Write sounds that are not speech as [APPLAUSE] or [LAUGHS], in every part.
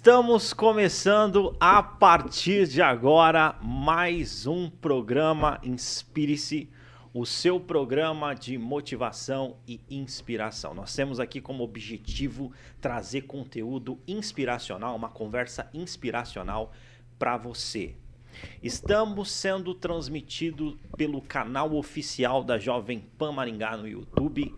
Estamos começando a partir de agora mais um programa Inspire-se, o seu programa de motivação e inspiração. Nós temos aqui como objetivo trazer conteúdo inspiracional, uma conversa inspiracional para você. Estamos sendo transmitidos pelo canal oficial da Jovem Pan Maringá no YouTube,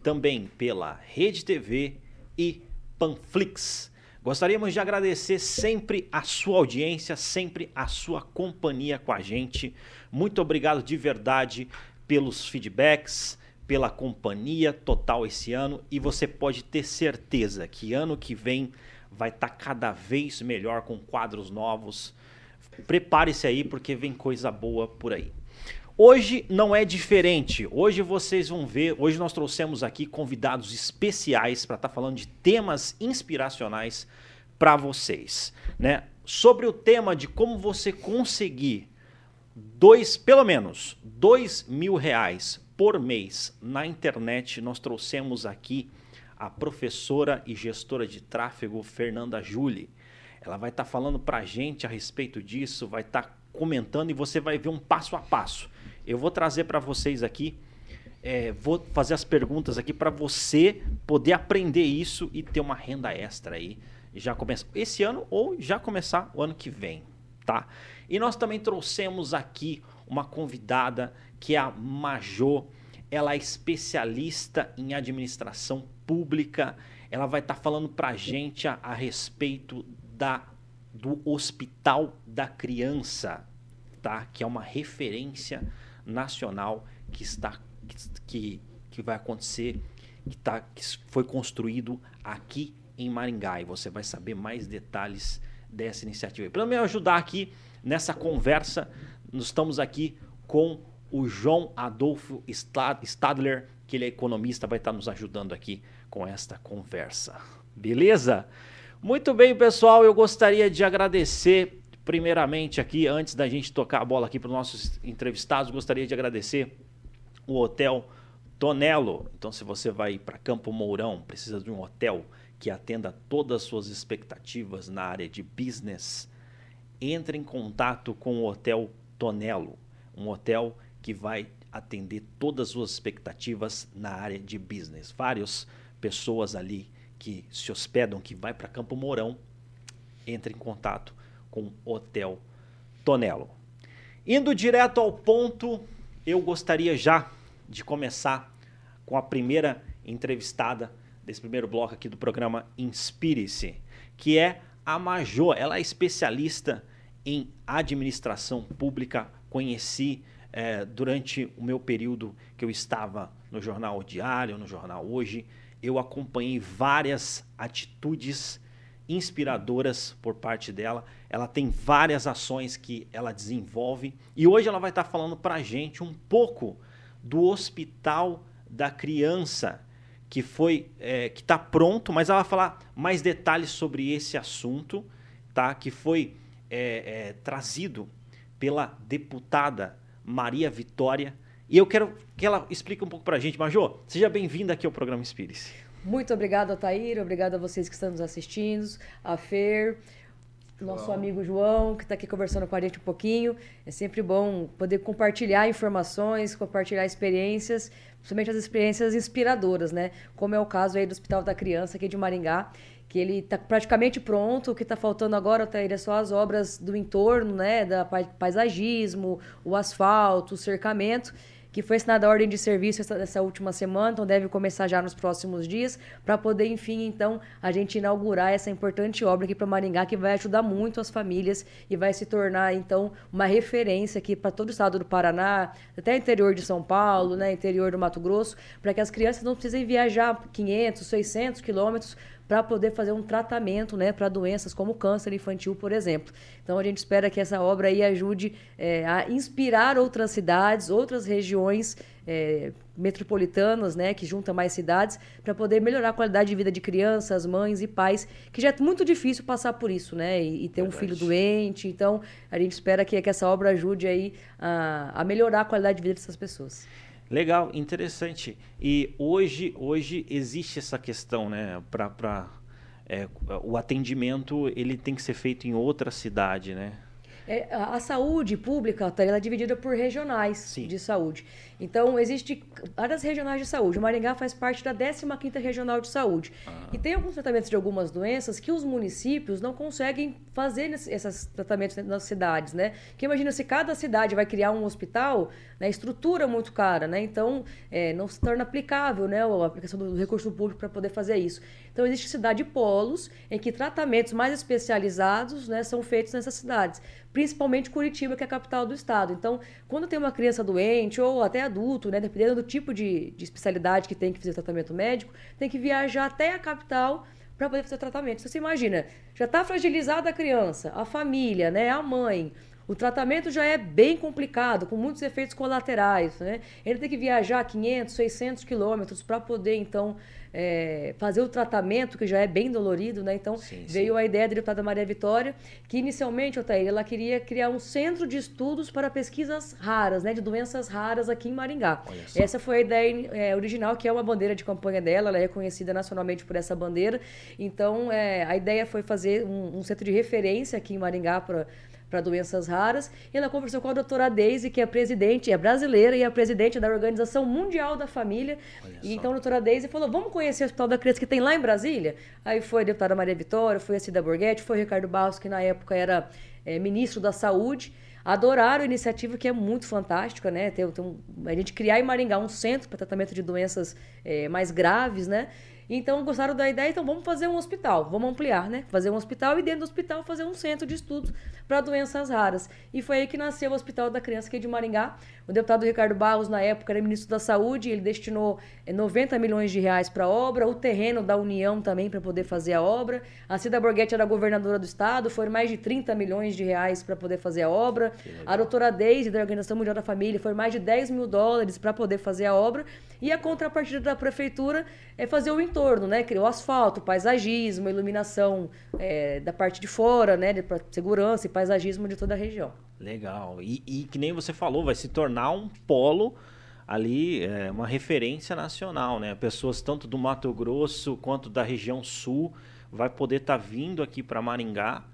também pela Rede TV e Panflix. Gostaríamos de agradecer sempre a sua audiência, sempre a sua companhia com a gente. Muito obrigado de verdade pelos feedbacks, pela companhia total esse ano e você pode ter certeza que ano que vem vai estar tá cada vez melhor com quadros novos. Prepare-se aí porque vem coisa boa por aí. Hoje não é diferente. Hoje vocês vão ver, hoje nós trouxemos aqui convidados especiais para estar tá falando de temas inspiracionais para vocês, né? Sobre o tema de como você conseguir dois, pelo menos dois mil reais por mês na internet, nós trouxemos aqui a professora e gestora de tráfego Fernanda Júli. Ela vai estar tá falando para a gente a respeito disso, vai estar tá comentando e você vai ver um passo a passo eu vou trazer para vocês aqui, é, vou fazer as perguntas aqui para você poder aprender isso e ter uma renda extra aí. Já começa esse ano ou já começar o ano que vem, tá? E nós também trouxemos aqui uma convidada que é a Majô. Ela é especialista em administração pública. Ela vai estar tá falando para a gente a, a respeito da do Hospital da Criança, tá? Que é uma referência nacional que está que, que vai acontecer, que, tá, que foi construído aqui em Maringá. E você vai saber mais detalhes dessa iniciativa. Para me ajudar aqui nessa conversa, nós estamos aqui com o João Adolfo Stadler, que ele é economista, vai estar nos ajudando aqui com esta conversa. Beleza? Muito bem, pessoal, eu gostaria de agradecer Primeiramente, aqui, antes da gente tocar a bola aqui para os nossos entrevistados, gostaria de agradecer o Hotel Tonelo. Então, se você vai para Campo Mourão, precisa de um hotel que atenda todas as suas expectativas na área de business, entre em contato com o Hotel Tonelo, um hotel que vai atender todas as suas expectativas na área de business. Várias pessoas ali que se hospedam, que vai para Campo Mourão, entre em contato com Hotel Tonelo. Indo direto ao ponto, eu gostaria já de começar com a primeira entrevistada desse primeiro bloco aqui do programa Inspire-se, que é a Major. Ela é especialista em administração pública. Conheci é, durante o meu período que eu estava no Jornal Diário, no Jornal Hoje. Eu acompanhei várias atitudes inspiradoras por parte dela. Ela tem várias ações que ela desenvolve e hoje ela vai estar falando para a gente um pouco do Hospital da Criança que foi é, que está pronto, mas ela vai falar mais detalhes sobre esse assunto, tá? Que foi é, é, trazido pela deputada Maria Vitória e eu quero que ela explique um pouco para a gente. Major, seja bem-vinda aqui ao programa Inspire-se. Muito obrigado, Ataíra. Obrigado a vocês que estão nos assistindo. A Fer, nosso João. amigo João, que está aqui conversando com a gente um pouquinho. É sempre bom poder compartilhar informações, compartilhar experiências, principalmente as experiências inspiradoras, né? Como é o caso aí do Hospital da Criança aqui de Maringá, que ele está praticamente pronto. O que está faltando agora, Ataíra, é só as obras do entorno, né? Da paisagismo, o asfalto, o cercamento que foi assinada a ordem de serviço essa, essa última semana, então deve começar já nos próximos dias, para poder, enfim, então, a gente inaugurar essa importante obra aqui para Maringá, que vai ajudar muito as famílias e vai se tornar, então, uma referência aqui para todo o estado do Paraná, até interior de São Paulo, né, interior do Mato Grosso, para que as crianças não precisem viajar 500, 600 quilômetros para poder fazer um tratamento né, para doenças como câncer infantil, por exemplo. Então a gente espera que essa obra aí ajude é, a inspirar outras cidades, outras regiões é, metropolitanas, né, que juntam mais cidades, para poder melhorar a qualidade de vida de crianças, mães e pais, que já é muito difícil passar por isso, né, e, e ter Verdade. um filho doente. Então a gente espera que, que essa obra ajude aí a, a melhorar a qualidade de vida dessas pessoas. Legal, interessante. E hoje, hoje existe essa questão, né, para é, o atendimento ele tem que ser feito em outra cidade, né? É, a saúde pública ela é dividida por regionais Sim. de saúde. Então, existe várias regionais de saúde. O Maringá faz parte da 15ª Regional de Saúde. Ah. E tem alguns tratamentos de algumas doenças que os municípios não conseguem fazer esses tratamentos nas cidades, né? Que imagina se cada cidade vai criar um hospital, né? Estrutura muito cara, né? Então, é, não se torna aplicável, né? A aplicação do recurso público para poder fazer isso. Então, existe cidade polos em que tratamentos mais especializados né, são feitos nessas cidades. Principalmente Curitiba, que é a capital do estado. Então, quando tem uma criança doente ou até adulto, né, dependendo do tipo de, de especialidade que tem que fazer tratamento médico, tem que viajar até a capital para poder fazer o tratamento. Então, você imagina, já está fragilizada a criança, a família, né, a mãe. O tratamento já é bem complicado, com muitos efeitos colaterais. Né? Ele tem que viajar 500, 600 quilômetros para poder, então, é, fazer o tratamento, que já é bem dolorido, né? Então, sim, veio sim. a ideia da deputada Maria Vitória, que inicialmente, Otair, ela queria criar um centro de estudos para pesquisas raras, né? De doenças raras aqui em Maringá. Essa foi a ideia é, original, que é uma bandeira de campanha dela, ela é reconhecida nacionalmente por essa bandeira. Então, é, a ideia foi fazer um, um centro de referência aqui em Maringá para para doenças raras. E ela conversou com a doutora Daisy, que é presidente, é brasileira e é presidente da Organização Mundial da Família. E então a doutora Daisy falou: vamos conhecer o Hospital da Criança que tem lá em Brasília? Aí foi a deputada Maria Vitória, foi a Cida Borghetti, foi o Ricardo Barros, que na época era é, ministro da Saúde. Adoraram a iniciativa, que é muito fantástica, né? Tem, tem a gente criar em Maringá um centro para tratamento de doenças é, mais graves, né? Então gostaram da ideia, então vamos fazer um hospital, vamos ampliar, né? Fazer um hospital e dentro do hospital fazer um centro de estudos para doenças raras. E foi aí que nasceu o Hospital da Criança aqui de Maringá. O deputado Ricardo Barros, na época, era ministro da Saúde, ele destinou 90 eh, milhões de reais para a obra, o terreno da União também para poder fazer a obra. A Cida Borghetti era governadora do estado, foram mais de 30 milhões de reais para poder fazer a obra. A doutora Deise, da Organização Mundial da Família, foi mais de 10 mil dólares para poder fazer a obra. E a contrapartida da prefeitura é fazer o entorno, né? Criou asfalto, paisagismo, iluminação é, da parte de fora, né? Para segurança e paisagismo de toda a região. Legal. E, e, que nem você falou, vai se tornar um polo ali, é, uma referência nacional, né? Pessoas tanto do Mato Grosso quanto da região sul vai poder estar tá vindo aqui para Maringá.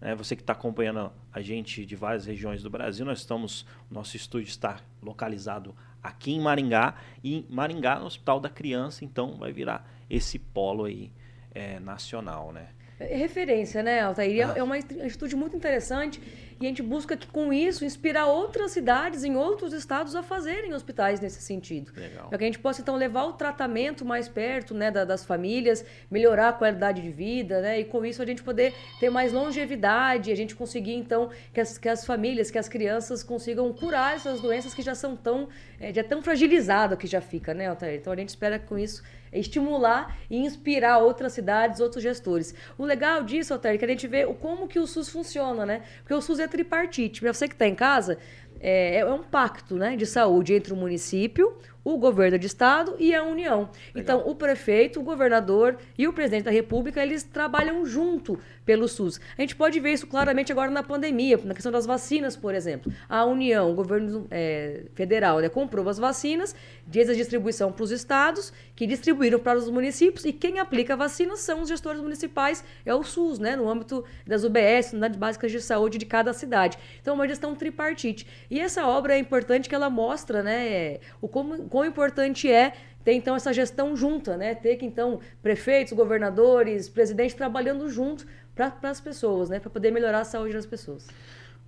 Né? Você que está acompanhando a gente de várias regiões do Brasil, nós estamos, nosso estúdio está localizado aqui em Maringá e Maringá no Hospital da Criança, então vai virar esse polo aí é, nacional, né? É referência, né, Altair? Ah. É uma atitude muito interessante e a gente busca que, com isso, inspirar outras cidades em outros estados a fazerem hospitais nesse sentido. Para que a gente possa, então, levar o tratamento mais perto né, da, das famílias, melhorar a qualidade de vida, né? E com isso a gente poder ter mais longevidade, a gente conseguir, então, que as, que as famílias, que as crianças consigam curar essas doenças que já são tão, é, já tão fragilizado que já fica, né, Altair? Então a gente espera que com isso estimular e inspirar outras cidades, outros gestores. O legal disso, Altair, é que a gente vê como que o SUS funciona, né? Porque o SUS é tripartite. Para você que está em casa, é, é, um pacto né, de saúde entre o município, o governo de estado e a União. Legal. Então, o prefeito, o governador e o presidente da República, eles trabalham junto pelo SUS. A gente pode ver isso claramente agora na pandemia, na questão das vacinas, por exemplo. A União, o governo é, federal, né, comprou as vacinas, diz a distribuição para os estados, que distribuíram para os municípios, e quem aplica a vacina são os gestores municipais, é o SUS, né, no âmbito das UBS, unidades básicas de saúde de cada cidade. Então, é uma gestão tripartite. E essa obra é importante que ela mostra né, o como, quão importante é ter então essa gestão junta, né? Ter que então prefeitos, governadores, presidentes trabalhando juntos para as pessoas, né? Para poder melhorar a saúde das pessoas.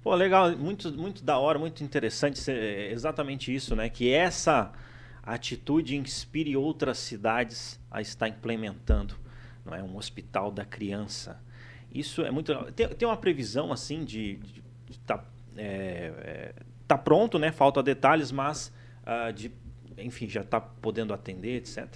Pô, legal, muito, muito da hora, muito interessante ser exatamente isso, né? Que essa atitude inspire outras cidades a estar implementando, não é um hospital da criança. Isso é muito tem, tem uma previsão assim de, de tá, é, é, tá pronto, né? Falta detalhes, mas uh, de enfim já está podendo atender, etc.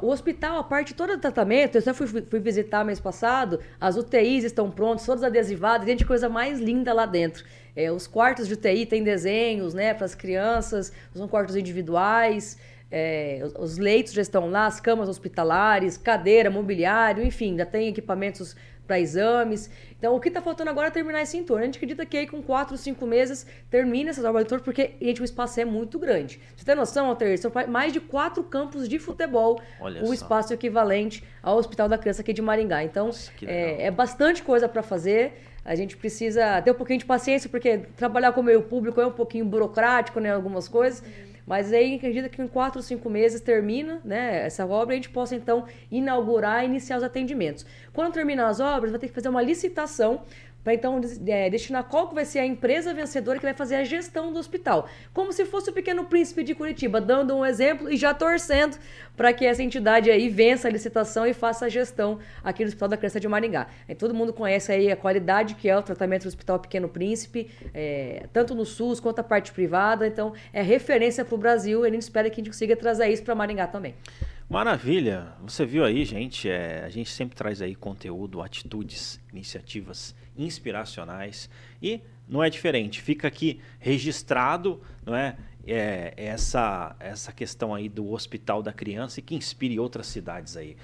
O hospital, a parte toda do tratamento, eu só fui, fui, visitar mês passado, as UTIs estão prontas, todas adesivadas, tem coisa mais linda lá dentro. É, os quartos de UTI têm desenhos né, para as crianças, são quartos individuais. é, os, os leitos já estão lá, as camas hospitalares, cadeira, mobiliário, enfim, já tem equipamentos para exames. Então, o que está faltando agora é terminar esse entorno. A gente acredita que aí com 4, 5 meses termina essas obras de entorno, porque, gente, o espaço é muito grande. Você tem noção, Alter? São mais de quatro campos de futebol, Olha o só. espaço equivalente ao Hospital da Criança aqui de Maringá. Então, é, é bastante coisa para fazer. A gente precisa ter um pouquinho de paciência, porque trabalhar com o meio público é um pouquinho burocrático, né? Algumas coisas. Mas aí, acredita que em quatro ou cinco meses termina né, essa obra e a gente possa, então, inaugurar e iniciar os atendimentos. Quando terminar as obras, vai ter que fazer uma licitação para então é, destinar qual que vai ser a empresa vencedora que vai fazer a gestão do hospital. Como se fosse o Pequeno Príncipe de Curitiba, dando um exemplo e já torcendo para que essa entidade aí vença a licitação e faça a gestão aqui no Hospital da Criança de Maringá. E todo mundo conhece aí a qualidade que é o tratamento do Hospital Pequeno Príncipe, é, tanto no SUS quanto a parte privada, então é referência para o Brasil e a gente espera que a gente consiga trazer isso para Maringá também. Maravilha! Você viu aí, gente? É, a gente sempre traz aí conteúdo, atitudes, iniciativas inspiracionais e não é diferente. Fica aqui registrado, não é? é essa essa questão aí do Hospital da Criança e que inspire outras cidades aí.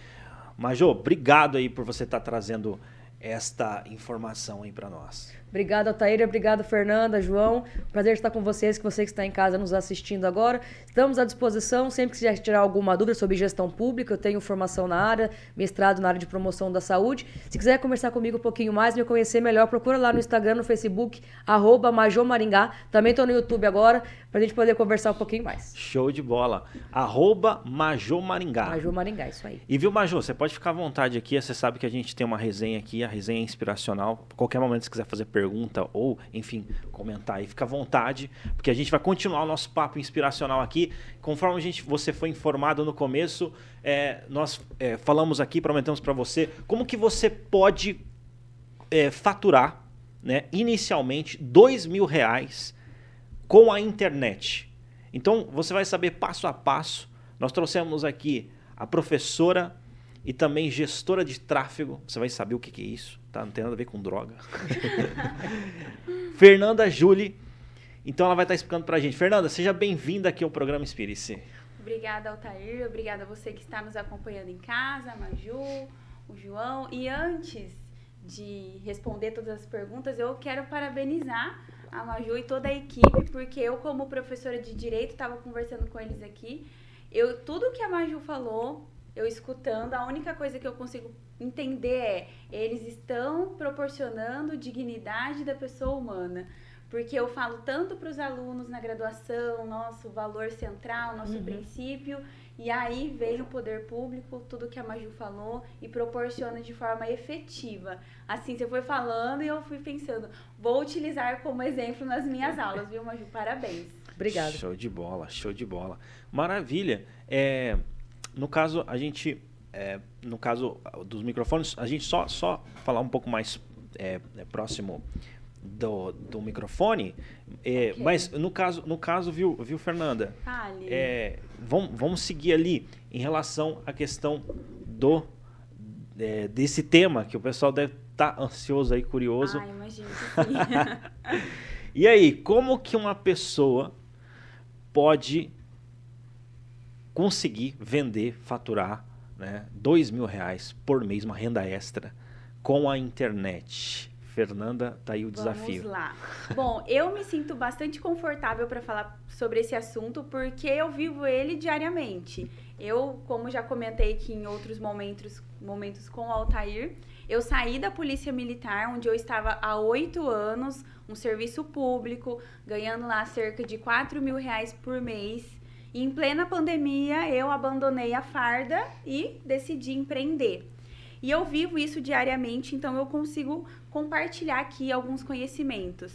Major, obrigado aí por você estar tá trazendo esta informação aí para nós. Obrigada, Altaíra. Obrigada, Fernanda, João. Prazer estar com vocês, que você que está em casa nos assistindo agora. Estamos à disposição, sempre que quiser tirar alguma dúvida sobre gestão pública, eu tenho formação na área, mestrado na área de promoção da saúde. Se quiser conversar comigo um pouquinho mais, me conhecer melhor, procura lá no Instagram, no Facebook, arroba Majomaringá. Também estou no YouTube agora, para a gente poder conversar um pouquinho mais. Show de bola. Arroba Major Maringá. Major Maringá, isso aí. E viu, Major, você pode ficar à vontade aqui, você sabe que a gente tem uma resenha aqui, a resenha é inspiracional. qualquer momento, se quiser fazer pergunta ou, enfim, comentar aí, fica à vontade, porque a gente vai continuar o nosso papo inspiracional aqui. Conforme a gente, você foi informado no começo, é, nós é, falamos aqui, prometemos para você, como que você pode é, faturar, né, inicialmente, dois mil reais com a internet. Então você vai saber passo a passo. Nós trouxemos aqui a professora e também gestora de tráfego. Você vai saber o que, é isso, tá? Não tem nada a ver com droga. [LAUGHS] Fernanda Julie. Então ela vai estar explicando para a gente. Fernanda, seja bem-vinda aqui ao programa Inspire-se. Obrigada, Altair. Obrigada a você que está nos acompanhando em casa, a Maju, o João. E antes de responder todas as perguntas, eu quero parabenizar a Maju e toda a equipe, porque eu, como professora de direito, estava conversando com eles aqui. Eu, tudo que a Maju falou, eu escutando, a única coisa que eu consigo entender é eles estão proporcionando dignidade da pessoa humana. Porque eu falo tanto para os alunos na graduação, nosso valor central, nosso uhum. princípio, e aí vem o poder público, tudo que a Maju falou, e proporciona de forma efetiva. Assim, você foi falando e eu fui pensando, vou utilizar como exemplo nas minhas [LAUGHS] aulas, viu, Maju? Parabéns. Obrigada. Show de bola, show de bola. Maravilha. É, no caso, a gente. É, no caso dos microfones, a gente só, só falar um pouco mais é, é próximo do, do microfone. É, okay. Mas no caso, no caso viu, viu Fernanda? Fale. É, vamos, vamos seguir ali em relação à questão do é, desse tema que o pessoal deve estar tá ansioso aí, curioso. Ah, imagino [LAUGHS] e aí, como que uma pessoa pode conseguir vender, faturar né, dois mil reais por mês, uma renda extra, com a internet? Fernanda, tá aí o desafio. Vamos lá. Bom, eu me sinto bastante confortável para falar sobre esse assunto porque eu vivo ele diariamente. Eu, como já comentei aqui em outros momentos, momentos com o Altair, eu saí da Polícia Militar, onde eu estava há oito anos, um serviço público, ganhando lá cerca de 4 mil reais por mês. E em plena pandemia, eu abandonei a farda e decidi empreender. E eu vivo isso diariamente, então eu consigo compartilhar aqui alguns conhecimentos.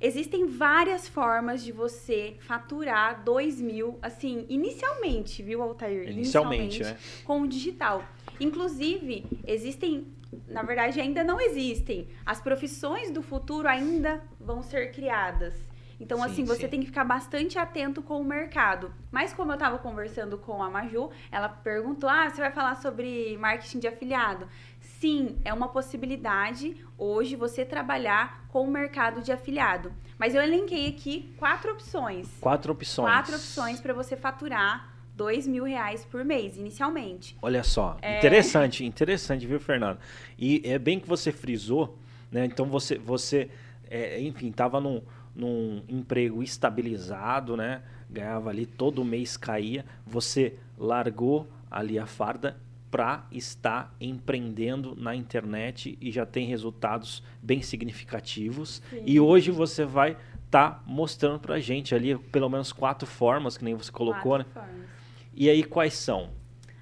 Existem várias formas de você faturar 2 mil, assim, inicialmente, viu, Altair? Inicialmente, inicialmente né? Com o digital. Inclusive, existem, na verdade, ainda não existem. As profissões do futuro ainda vão ser criadas. Então, sim, assim, você sim. tem que ficar bastante atento com o mercado. Mas como eu estava conversando com a Maju, ela perguntou: ah, você vai falar sobre marketing de afiliado? Sim, é uma possibilidade hoje você trabalhar com o mercado de afiliado. Mas eu elenquei aqui quatro opções. Quatro opções. Quatro opções para você faturar dois mil reais por mês, inicialmente. Olha só, é... interessante, interessante, viu, Fernando? E é bem que você frisou, né? Então você, você é, enfim, estava num, num emprego estabilizado, né? Ganhava ali todo mês caía. Você largou ali a farda para estar empreendendo na internet e já tem resultados bem significativos. Sim. E hoje você vai estar tá mostrando para a gente ali pelo menos quatro formas, que nem você colocou, quatro né? Formas. E aí quais são?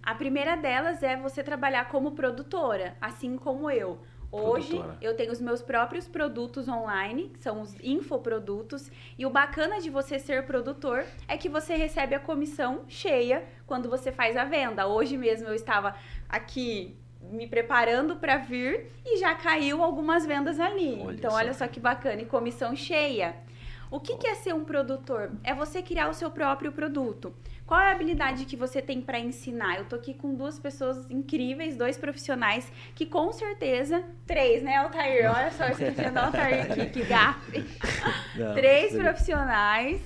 A primeira delas é você trabalhar como produtora, assim como eu. Hoje Produtora. eu tenho os meus próprios produtos online, que são os infoprodutos, e o bacana de você ser produtor é que você recebe a comissão cheia quando você faz a venda. Hoje mesmo eu estava aqui me preparando para vir e já caiu algumas vendas ali. Olha então, só. olha só que bacana, e comissão cheia. O que, que é ser um produtor? É você criar o seu próprio produto. Qual é a habilidade que você tem para ensinar? Eu tô aqui com duas pessoas incríveis, dois profissionais que com certeza, três, né, Altair? Olha só, esqueci do Altair aqui, que gafe. [LAUGHS] três profissionais.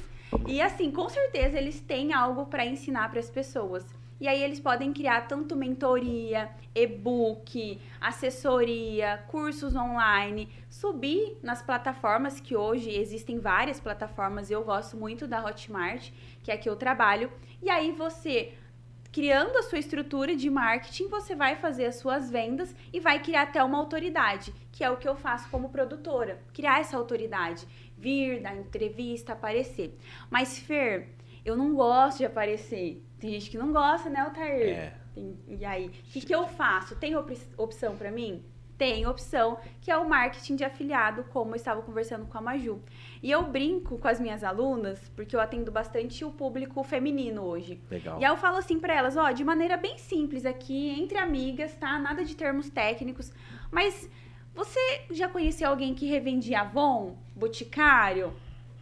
E assim, com certeza eles têm algo para ensinar para as pessoas. E aí eles podem criar tanto mentoria, e-book, assessoria, cursos online, subir nas plataformas que hoje existem várias plataformas, eu gosto muito da Hotmart, que é que eu trabalho. E aí você criando a sua estrutura de marketing, você vai fazer as suas vendas e vai criar até uma autoridade, que é o que eu faço como produtora, criar essa autoridade, vir, dar entrevista, aparecer. Mas Fer, eu não gosto de aparecer. Tem gente que não gosta, né, Altair? É. E aí, o que, que eu faço? Tem op opção para mim? Tem opção, que é o marketing de afiliado, como eu estava conversando com a Maju. E eu brinco com as minhas alunas, porque eu atendo bastante o público feminino hoje. Legal. E aí eu falo assim para elas, ó, de maneira bem simples aqui, entre amigas, tá? Nada de termos técnicos, mas você já conheceu alguém que revendia Avon, Boticário?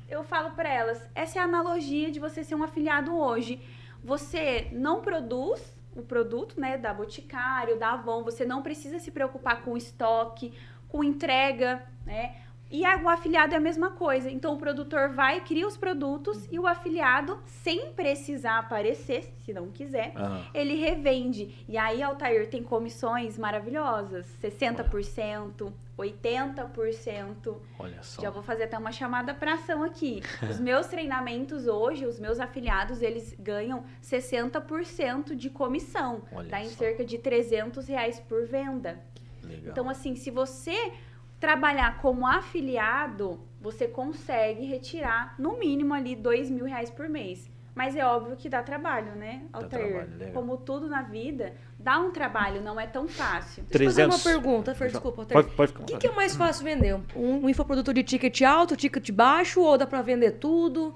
Eu falo para elas, essa é a analogia de você ser um afiliado hoje. Você não produz o produto, né, da Boticário, da Avon, você não precisa se preocupar com estoque, com entrega, né? E o afiliado é a mesma coisa. Então o produtor vai, cria os produtos e o afiliado, sem precisar aparecer, se não quiser, uhum. ele revende. E aí, Altair, tem comissões maravilhosas: 60%, 80%. Olha só. Já vou fazer até uma chamada para ação aqui. [LAUGHS] Os meus treinamentos hoje, os meus afiliados, eles ganham 60% de comissão. Olha dá em só. cerca de 300 reais por venda. Legal. Então, assim, se você trabalhar como afiliado, você consegue retirar no mínimo ali dois mil reais por mês. Mas é óbvio que dá trabalho, né, Altair? Trabalho, Como tudo na vida, dá um trabalho, não é tão fácil. Deixa eu fazer uma pergunta, Fer, desculpa, Altair. Pode, pode O que, que, é mais fácil vender? Um, um infoproduto de ticket alto, ticket baixo ou dá para vender tudo?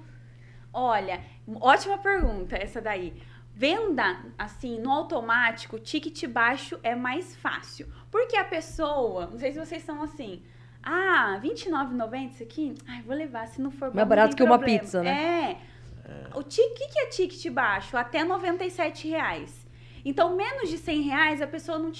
Olha, ótima pergunta essa daí. Venda, assim, no automático, ticket baixo é mais fácil. Porque a pessoa, não sei se vocês são assim, ah, R$29,90 isso aqui? Ai, vou levar, se não for Mais barato que problema. uma pizza, né? É. O que, que é ticket baixo? Até 97,00 reais. Então, menos de 100 reais, a pessoa não,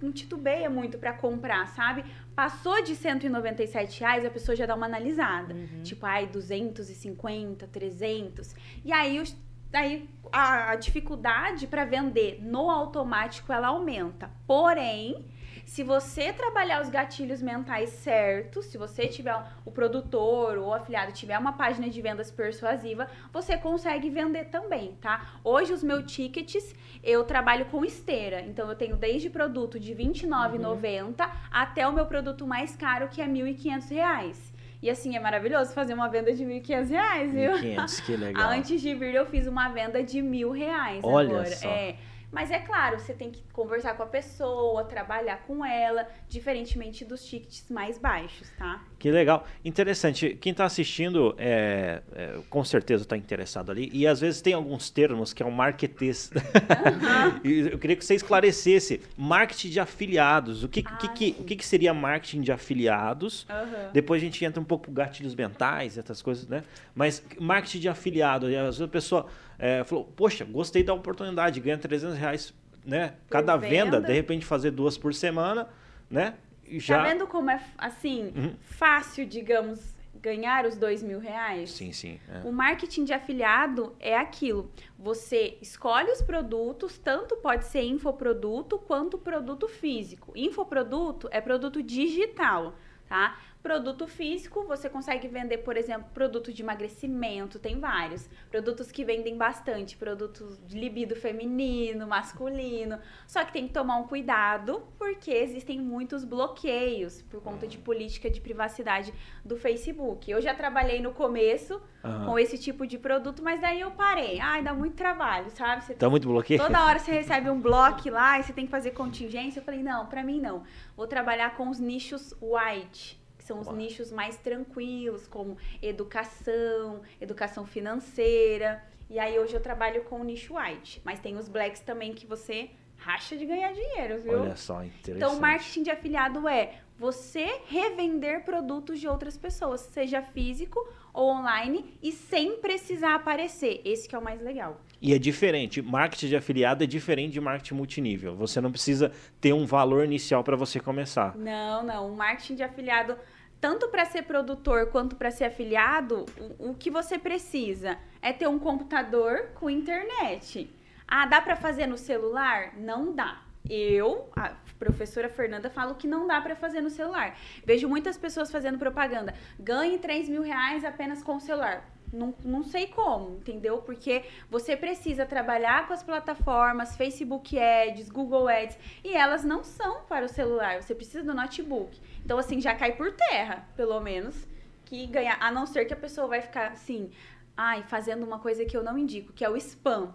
não titubeia muito para comprar, sabe? Passou de 197 reais, a pessoa já dá uma analisada. Uhum. Tipo, ai, 250, 300. E aí, os, Daí a, a dificuldade para vender no automático ela aumenta. Porém, se você trabalhar os gatilhos mentais certos, se você tiver o produtor ou o afiliado tiver uma página de vendas persuasiva, você consegue vender também, tá? Hoje os meus tickets eu trabalho com esteira, então eu tenho desde produto de R$ 29,90 uhum. até o meu produto mais caro que é R$ 1.500. E assim, é maravilhoso fazer uma venda de R$ 1.500, viu? 1.500, que [LAUGHS] legal. Antes de vir, eu fiz uma venda de mil reais Olha agora. Só. É. Mas é claro, você tem que conversar com a pessoa, trabalhar com ela, diferentemente dos tickets mais baixos, tá? Que legal. Interessante. Quem está assistindo, é, é, com certeza está interessado ali. E às vezes tem alguns termos que é um marketês. Uhum. [LAUGHS] Eu queria que você esclarecesse. Marketing de afiliados. O que, ah, que, que, o que, que seria marketing de afiliados? Uhum. Depois a gente entra um pouco gatilhos mentais, essas coisas, né? Mas marketing de afiliado. Às vezes a pessoa é, falou, poxa, gostei da oportunidade, ganha 300 reais, né? Cada venda. venda, de repente fazer duas por semana, né? Já... Tá vendo como é, assim, uhum. fácil, digamos, ganhar os dois mil reais? Sim, sim. é. O marketing de afiliado é aquilo. Você escolhe os produtos, tanto pode ser infoproduto quanto produto físico. Infoproduto é produto digital, tá? Produto físico, você consegue vender, por exemplo, produto de emagrecimento, tem vários. Produtos que vendem bastante, produtos de libido feminino, masculino. Só que tem que tomar um cuidado, porque existem muitos bloqueios por conta de política de privacidade do Facebook. Eu já trabalhei no começo Aham. com esse tipo de produto, mas daí eu parei. Ai, dá muito trabalho, sabe? Você Tá muito bloqueio? Toda hora você recebe um bloco lá e você tem que fazer contingência. Eu falei, não, pra mim não. Vou trabalhar com os nichos white, são os Uau. nichos mais tranquilos, como educação, educação financeira. E aí hoje eu trabalho com o nicho white. Mas tem os blacks também que você racha de ganhar dinheiro, viu? Olha só, interessante. Então, o marketing de afiliado é você revender produtos de outras pessoas, seja físico ou online, e sem precisar aparecer. Esse que é o mais legal. E é diferente. Marketing de afiliado é diferente de marketing multinível. Você não precisa ter um valor inicial para você começar. Não, não. O marketing de afiliado, tanto para ser produtor quanto para ser afiliado, o, o que você precisa é ter um computador com internet. Ah, dá para fazer no celular? Não dá. Eu, a professora Fernanda, falo que não dá para fazer no celular. Vejo muitas pessoas fazendo propaganda. Ganhe 3 mil reais apenas com o celular. Não, não sei como, entendeu? Porque você precisa trabalhar com as plataformas, Facebook Ads, Google Ads, e elas não são para o celular. Você precisa do notebook. Então, assim, já cai por terra, pelo menos, que ganhar. A não ser que a pessoa vai ficar assim, ai, fazendo uma coisa que eu não indico, que é o spam.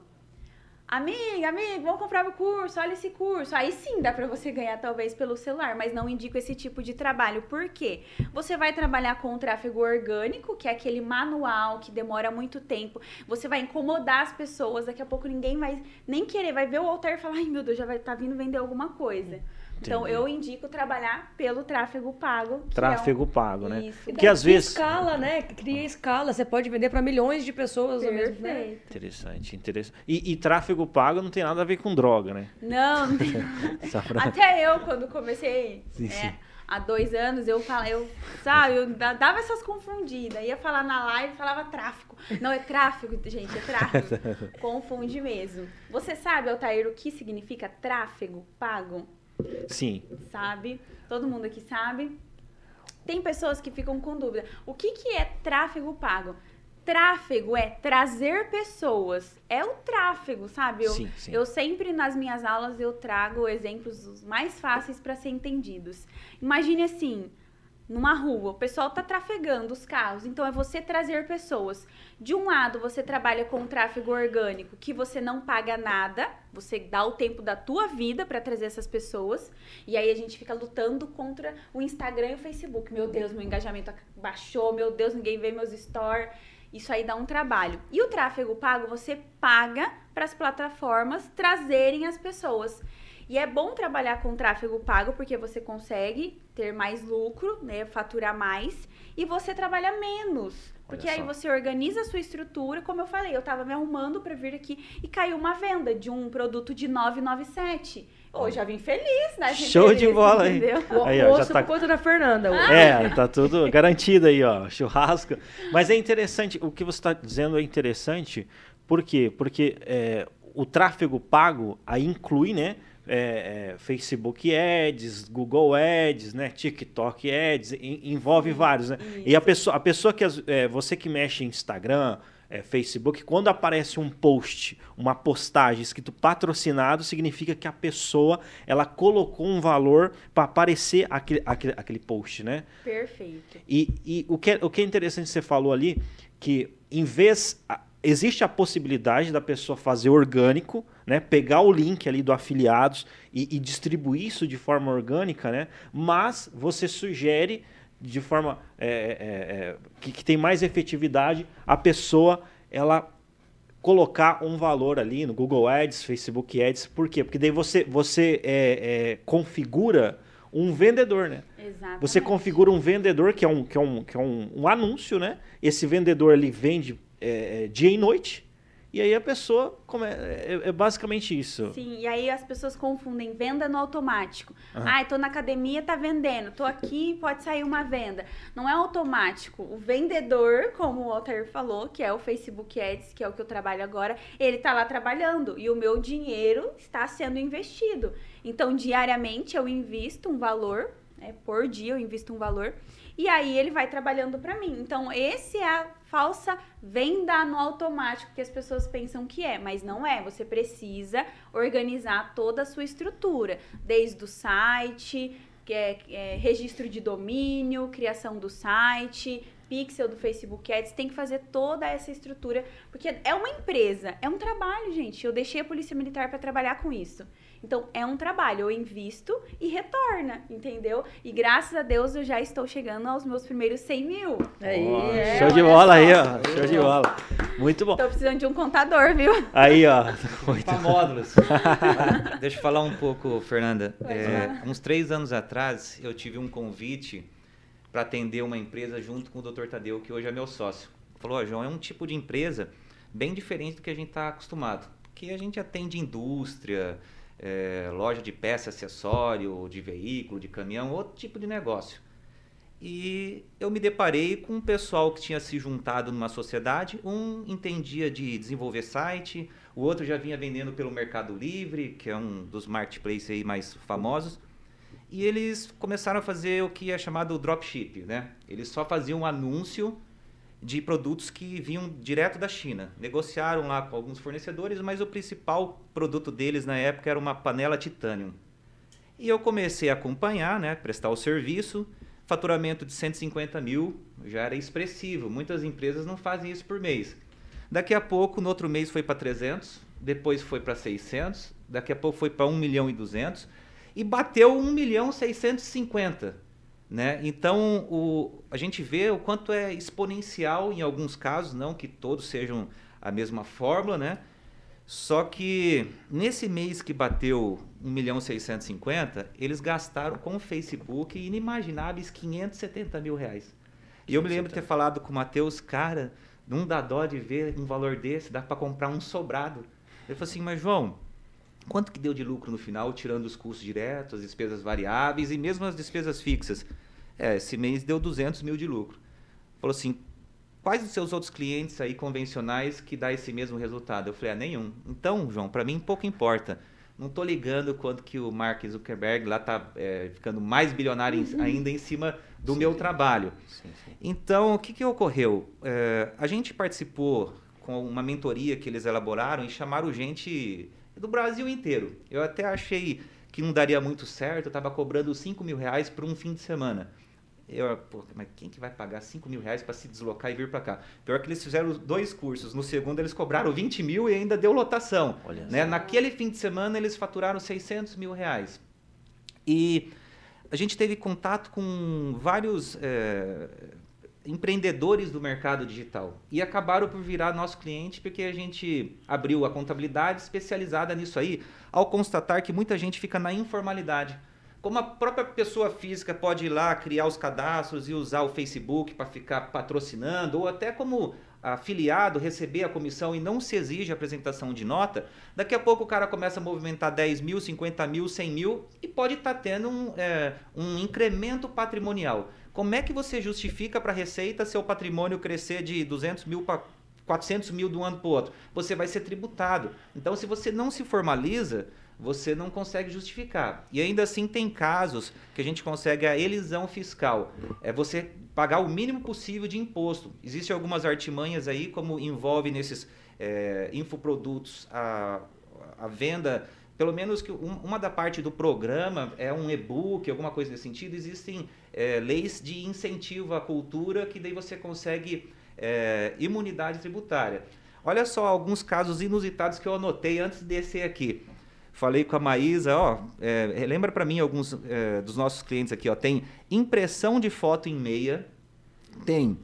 Amiga, amigo, vamos comprar meu curso, olha esse curso. Aí sim dá pra você ganhar talvez pelo celular, mas não indico esse tipo de trabalho. Por quê? Você vai trabalhar com o tráfego orgânico, que é aquele manual que demora muito tempo. Você vai incomodar as pessoas, daqui a pouco ninguém vai nem querer, vai ver o altar e falar: "Ai, meu Deus, já vai tá vindo vender alguma coisa". Então eu indico trabalhar pelo tráfego pago. que é um- Tráfego pago, né? Isso. Porque às Cria vezes. escala, né? Cria escala. Você pode vender para milhões de pessoas ao mesmo tempo. Perfeito. Interessante, interessante. E, e tráfego pago não tem nada a ver com droga, né? Não, não tem [LAUGHS] Só pra- Até eu, quando comecei, Sim, né, sim. há dois anos, eu falei, eu, sabe, eu da- dava essas confundidas. Ia falar na live, falava tráfico. Não, é tráfego, gente, é tráfego. [LAUGHS] Confunde mesmo. Você sabe, Altair, o que significa tráfego pago? Sim. Sabe? Todo mundo aqui sabe. Tem pessoas que ficam com dúvida. O que, que é tráfego pago? Tráfego é trazer pessoas. É o tráfego, sabe? Eu, Sim, sim. eu sempre nas minhas aulas eu trago exemplos os mais fáceis para ser entendidos. Imagine assim, numa rua, o pessoal tá trafegando os carros, então é você trazer pessoas. De um lado, você trabalha com o tráfego orgânico, que você não paga nada, você dá o tempo da tua vida para trazer essas pessoas, e aí a gente fica lutando contra o Instagram e o Facebook. Meu Deus, meu engajamento baixou, meu Deus, ninguém vê meus stories. Isso aí dá um trabalho. E o tráfego pago, você paga para as plataformas trazerem as pessoas. E é bom trabalhar com tráfego pago porque você consegue ter mais lucro, né, faturar mais e você trabalha menos. Porque aí você organiza a sua estrutura, como eu falei, eu tava me arrumando para vir aqui e caiu uma venda de um produto de 997. Ô, já vim feliz, né? Vim Show de feliz, bola aí. entendeu? O Aí, ó, já tá- por conta da Fernanda. É, tá tudo garantido aí, ó, churrasco. Mas é interessante, o que você está dizendo é interessante, por quê? Porque é, o tráfego pago aí inclui, né, é, é, Facebook Ads, Google Ads, né, TikTok Ads, en- envolve vários, né? E a pessoa, a pessoa que, as- é, você que mexe em Instagram, é, Facebook, quando aparece um post, uma postagem escrito patrocinado, significa que a pessoa ela colocou um valor para aparecer aquele, aquele, aquele post, né? Perfeito. E, e o, que é, o que é interessante que você falou ali, que em vez. Existe a possibilidade da pessoa fazer orgânico, né? Pegar o link ali do afiliados e, e distribuir isso de forma orgânica, né? Mas você sugere de forma é, é, é, que, que tem mais efetividade a pessoa ela colocar um valor ali no Google Ads, Facebook Ads. Por quê? Porque daí você, você é, é, configura um vendedor, né? Exatamente. Você configura um vendedor que é um, que é um, que é um, um anúncio, né? Esse vendedor ele vende é, é, dia e noite. E aí a pessoa come... é, é basicamente isso. Sim, e aí as pessoas confundem venda no automático. Uhum. Ah, tô na academia, tá vendendo. Tô aqui, pode sair uma venda. Não é automático. O vendedor, como o Altair falou, que é o Facebook Ads, que é o que eu trabalho agora, ele tá lá trabalhando e o meu dinheiro está sendo investido. Então, diariamente eu invisto um valor, né, por dia eu invisto um valor e aí ele vai trabalhando para mim. Então, esse é a falsa venda no automático que as pessoas pensam que é, mas não é. Você precisa organizar toda a sua estrutura, desde o site, é, é, registro de domínio, criação do site, pixel do Facebook Ads, tem que fazer toda essa estrutura, porque é uma empresa, é um trabalho, gente. Eu deixei a Polícia Militar para trabalhar com isso. Então, é um trabalho, eu invisto e retorna, entendeu? E graças a Deus eu já estou chegando aos meus primeiros 100 mil. Aí, oh, é, show de bola só. aí, ó. Show de bola. Muito bom. Estou precisando de um contador, viu? Aí, ó. [LAUGHS] Muito módulos. [LAUGHS] Deixa eu falar um pouco, Fernanda. É, uns três anos atrás, eu tive um convite para atender uma empresa junto com o Dr. Tadeu, que hoje é meu sócio. Falou, oh, João, é um tipo de empresa bem diferente do que a gente está acostumado. Porque a gente atende indústria, é, loja de peça, acessório, de veículo, de caminhão, outro tipo de negócio. E eu me deparei com um pessoal que tinha se juntado numa sociedade. Um entendia de desenvolver site, o outro já vinha vendendo pelo Mercado Livre, que é um dos marketplaces aí mais famosos. E eles começaram a fazer o que é chamado dropship, né? Eles só faziam um anúncio de produtos que vinham direto da China. Negociaram lá com alguns fornecedores, mas o principal produto deles na época era uma panela titânio. E eu comecei a acompanhar, né, prestar o serviço. Faturamento de 150 mil já era expressivo. Muitas empresas não fazem isso por mês. Daqui a pouco, no outro mês foi para 300, depois foi para 600, daqui a pouco foi para 1 milhão e 200 e bateu 1 milhão 650 né? Então, o, a gente vê o quanto é exponencial em alguns casos, não que todos sejam a mesma fórmula, né? Só que nesse mês que bateu 1 milhão 650, eles gastaram com o Facebook inimagináveis 570 mil reais. E eu me lembro de ter falado com o Matheus, cara, não dá dó de ver um valor desse, dá para comprar um sobrado. Ele falou assim, mas João, quanto que deu de lucro no final, tirando os custos diretos, as despesas variáveis e mesmo as despesas fixas? É, esse mês deu 200 mil de lucro. Falou assim, quais os seus outros clientes aí convencionais que dá esse mesmo resultado? Eu falei, ah, nenhum. Então, João, para mim pouco importa. Não estou ligando quanto que o Mark Zuckerberg lá está é, ficando mais bilionário uhum. ainda em cima do sim, meu sim. trabalho. Sim, então, o que, que ocorreu? É, a gente participou com uma mentoria que eles elaboraram e chamaram gente do Brasil inteiro. Eu até achei que não daria muito certo, eu estava cobrando 5 mil reais por um fim de semana. Eu, pô, mas quem que vai pagar 5 mil reais para se deslocar e vir para cá? Pior que eles fizeram dois cursos. No segundo eles cobraram 20 mil e ainda deu lotação. né? Naquele fim de semana eles faturaram 600 mil reais. E a gente teve contato com vários é, empreendedores do mercado digital e acabaram por virar nosso cliente porque a gente abriu a contabilidade especializada nisso aí, ao constatar que muita gente fica na informalidade como a própria pessoa física pode ir lá criar os cadastros e usar o Facebook para ficar patrocinando, ou até como afiliado receber a comissão e não se exige a apresentação de nota, daqui a pouco o cara começa a movimentar 10 mil, 50 mil, 100 mil e pode estar tá tendo um, é, um incremento patrimonial. Como é que você justifica para a Receita seu patrimônio crescer de 200 mil para 400 mil de um ano para o outro? Você vai ser tributado. Então, se você não se formaliza, você não consegue justificar. E ainda assim tem casos que a gente consegue a elisão fiscal. É você pagar o mínimo possível de imposto. Existem algumas artimanhas aí, como envolve nesses é, infoprodutos a, a venda pelo menos que um, uma da parte do programa é um e-book, alguma coisa nesse sentido, existem é, leis de incentivo à cultura que daí você consegue é, imunidade tributária. Olha só alguns casos inusitados que eu anotei antes de descer aqui. Falei com a Maísa, ó, é, lembra para mim alguns é, dos nossos clientes aqui, ó, tem impressão de foto em meia, tem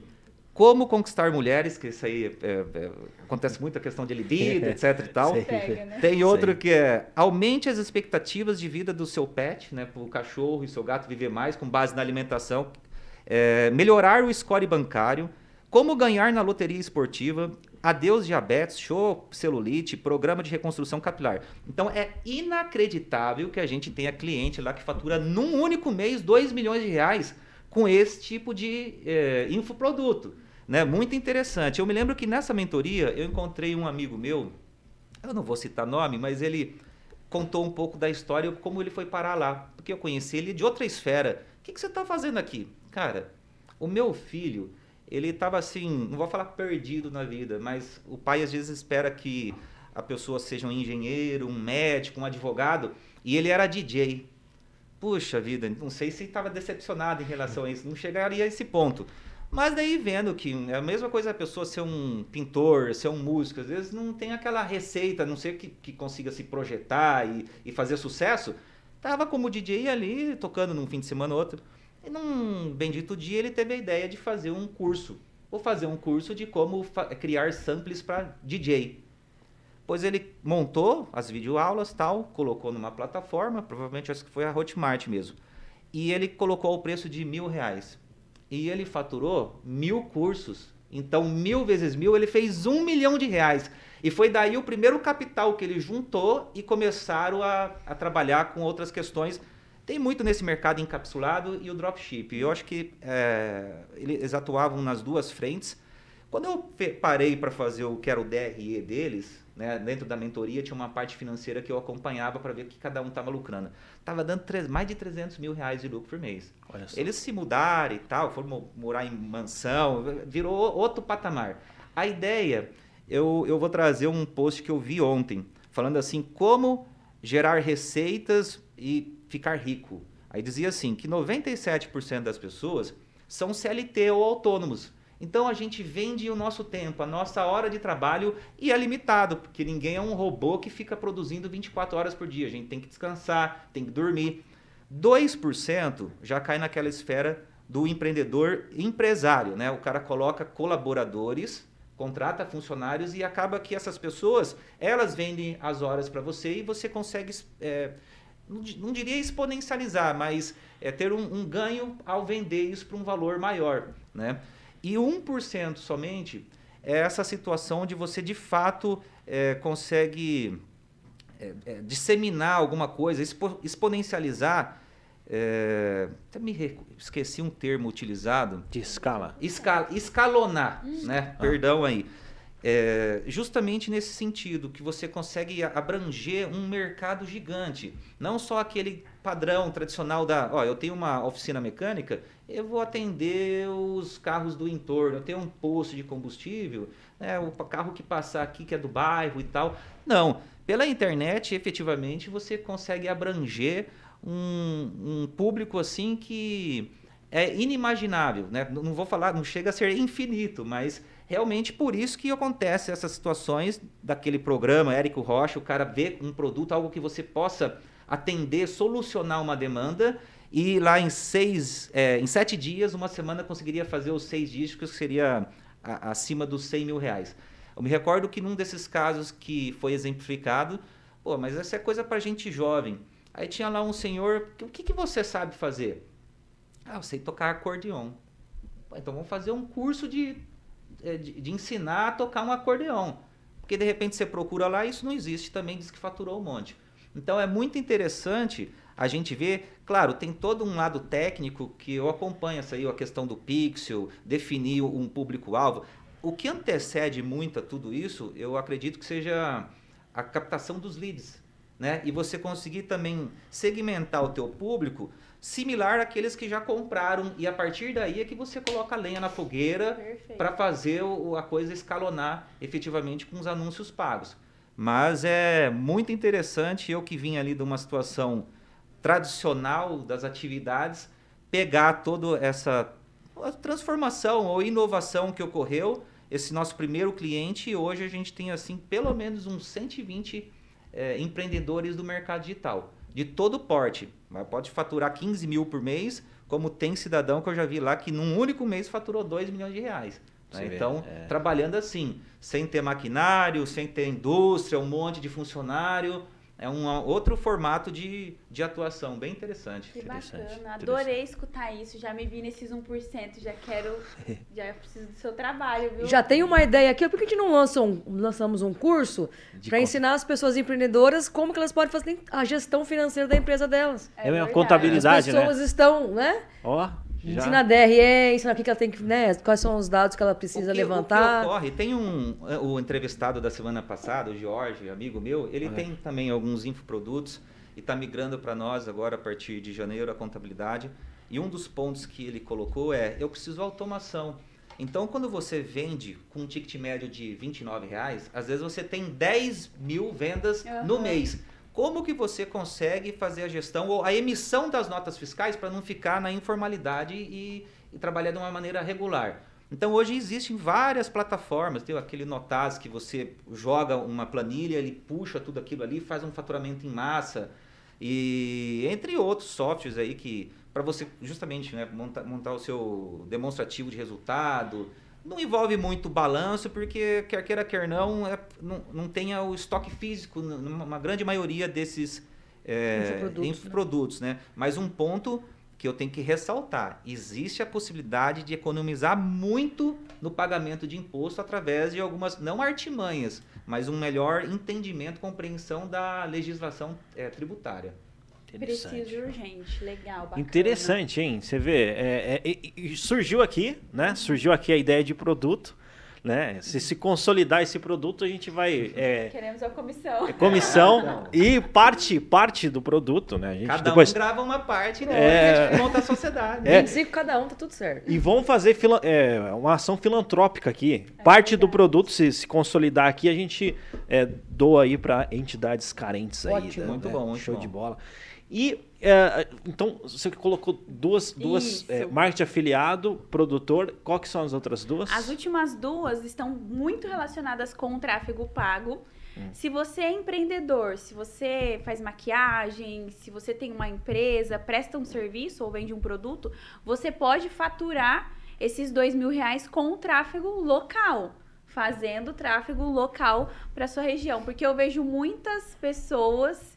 como conquistar mulheres, que isso aí é, é, acontece muito a questão de libido, [LAUGHS] etc e tal. Pega, né? Tem outro que é aumente as expectativas de vida do seu pet, né, para o cachorro e seu gato viver mais com base na alimentação, é, melhorar o score bancário, como ganhar na loteria esportiva, adeus diabetes, show celulite, programa de reconstrução capilar. Então é inacreditável que a gente tenha cliente lá que fatura num único mês 2 milhões de reais com esse tipo de é, infoproduto. Né? Muito interessante. Eu me lembro que nessa mentoria eu encontrei um amigo meu, eu não vou citar nome, mas ele contou um pouco da história, como ele foi parar lá. Porque eu conheci ele de outra esfera. O que, que você está fazendo aqui? Cara, o meu filho, ele estava assim, não vou falar perdido na vida, mas o pai às vezes espera que a pessoa seja um engenheiro, um médico, um advogado, e ele era DJ. Puxa vida, não sei se estava decepcionado em relação a isso, não chegaria a esse ponto. Mas daí vendo que é a mesma coisa a pessoa ser um pintor, ser um músico, às vezes não tem aquela receita, não ser que, que consiga se projetar e, e fazer sucesso. Tava como DJ ali, tocando num fim de semana ou outro. E num bendito dia ele teve a ideia de fazer um curso. Vou fazer um curso de como criar samples para DJ. Pois ele montou as videoaulas tal, colocou numa plataforma, provavelmente acho que foi a Hotmart mesmo. E ele colocou o preço de mil reais e ele faturou mil cursos. Então, mil vezes mil, ele fez um milhão de reais. E foi daí o primeiro capital que ele juntou e começaram a, a trabalhar com outras questões. Tem muito nesse mercado encapsulado e o dropship. Eu acho que é, eles atuavam nas duas frentes. Quando eu parei para fazer o que era o DRE deles, né, dentro da mentoria tinha uma parte financeira que eu acompanhava para ver o que cada um estava lucrando. Tava dando mais de 300 mil reais de lucro por mês. Eles se mudaram e tal, foram morar em mansão, virou outro patamar. A ideia, eu, eu vou trazer um post que eu vi ontem, falando assim, como gerar receitas e ficar rico. Aí dizia assim, que 97% das pessoas são CLT ou autônomos. Então a gente vende o nosso tempo, a nossa hora de trabalho e é limitado, porque ninguém é um robô que fica produzindo 24 horas por dia. A gente tem que descansar, tem que dormir. 2% já cai naquela esfera do empreendedor empresário, né? O cara coloca colaboradores, contrata funcionários e acaba que essas pessoas, elas vendem as horas para você e você consegue, é, não, diria exponencializar, mas é, ter um, um ganho ao vender isso para um valor maior, né? E 1% somente é essa situação onde você de fato é, consegue é, é, disseminar alguma coisa, expo, exponencializar. É, até me esqueci um termo utilizado. De escala. Escala escalonar, hum. né? Ah. Perdão aí. É, justamente nesse sentido, que você consegue abranger um mercado gigante. Não só aquele padrão tradicional da, ó, eu tenho uma oficina mecânica, eu vou atender os carros do entorno, eu tenho um posto de combustível, né, o carro que passar aqui que é do bairro e tal. Não, pela internet, efetivamente, você consegue abranger um, um público assim que é inimaginável, né? Não vou falar, não chega a ser infinito, mas realmente por isso que acontece essas situações daquele programa Érico Rocha, o cara vê um produto, algo que você possa atender, solucionar uma demanda e lá em seis, é, em sete dias, uma semana conseguiria fazer os seis dígitos, que seria a, acima dos 100 mil reais. Eu me recordo que num desses casos que foi exemplificado, pô, mas essa é coisa para gente jovem. Aí tinha lá um senhor, o que, que você sabe fazer? Ah, eu sei tocar acordeon. Então vamos fazer um curso de de, de, ensinar a tocar um acordeão. Porque de repente você procura lá, isso não existe, também diz que faturou um monte. Então é muito interessante a gente ver, claro, tem todo um lado técnico que eu acompanho essa aí, a questão do pixel, definir um público-alvo. O que antecede muito a tudo isso, eu acredito que seja a captação dos leads, né? E você conseguir também segmentar o teu público similar àqueles que já compraram. E a partir daí é que você coloca a lenha na fogueira para fazer o, a coisa escalonar efetivamente com os anúncios pagos. Mas é muito interessante eu que vim ali de uma situação tradicional das atividades pegar toda essa transformação ou inovação que ocorreu esse nosso primeiro cliente e hoje a gente tem assim pelo menos uns 120 é, empreendedores do mercado digital de todo porte. Pode faturar 15 mil por mês, como tem cidadão que eu já vi lá que num único mês faturou 2 milhões de reais. Né? Então, é. trabalhando assim, sem ter maquinário, sem ter indústria, um monte de funcionário, é um outro formato de, de atuação bem interessante. Que Interessante, bacana. interessante. Adorei escutar isso. Já me vi nesses 1%. Já quero. [LAUGHS] já preciso do seu trabalho, viu? Já tem uma ideia aqui, por que a gente não lança um, lançamos um curso para ensinar as pessoas empreendedoras como que elas podem fazer a gestão financeira da empresa delas? É uma verdade. contabilidade. As né? pessoas estão, né? Ó, já. Ensina a DRE, ensina o que ela tem que, né? Quais são os dados que ela precisa O que- levantar. O que ocorre, tem um, o entrevistado da semana passada, o Jorge, amigo meu, ele tem também alguns infoprodutos e está migrando para nós agora a partir de janeiro a contabilidade. E um dos pontos que ele colocou é, eu preciso automação. Então, quando você vende com um ticket médio de 29 reais, às vezes você tem 10 mil vendas no Aham. mês. Como que você consegue fazer a gestão ou a emissão das notas fiscais para não ficar na informalidade e, e trabalhar de uma maneira regular? Então hoje existem várias plataformas, tem aquele Notaz que você joga uma planilha, ele puxa tudo aquilo ali, faz um faturamento em massa e entre outros softwares aí que para você justamente né, montar, montar o seu demonstrativo de resultado, não envolve muito balanço, porque quer queira, quer não, é- não, não tenha o estoque físico, numa grande maioria desses é, Infoprodutos, né? infoprodutos, né? Mas um ponto que eu tenho que ressaltar, existe a possibilidade de economizar muito no pagamento de imposto através de algumas, não artimanhas, mas um melhor entendimento, compreensão da legislação é, tributária. Interessante. Preciso urgente. Legal, bacana. Interessante, hein? Você vê, é, é, e- e surgiu aqui, né? Surgiu aqui a ideia de produto, né? Se se consolidar esse produto, a gente vai é, Queremos a comissão. é comissão [LAUGHS] e parte parte do produto, né? A gente Cada depois um grava uma parte né? É. a gente monta a sociedade. É. 25 cada um, tá tudo certo. e vamos fazer fila- é, uma ação filantrópica aqui. parte do produto se, se consolidar aqui, a gente é, doa aí para entidades carentes aí. Ótimo. né? Muito bom, muito Show bom. de bola. E é, então você colocou duas, duas é, marketing afiliado, produtor. Qual que são as outras duas? As últimas duas estão muito relacionadas com o tráfego pago. Hum. Se você é empreendedor, se você faz maquiagem, se você tem uma empresa, presta um serviço ou vende um produto, você pode faturar esses dois mil reais com o tráfego local, fazendo tráfego local para sua região. Porque eu vejo muitas pessoas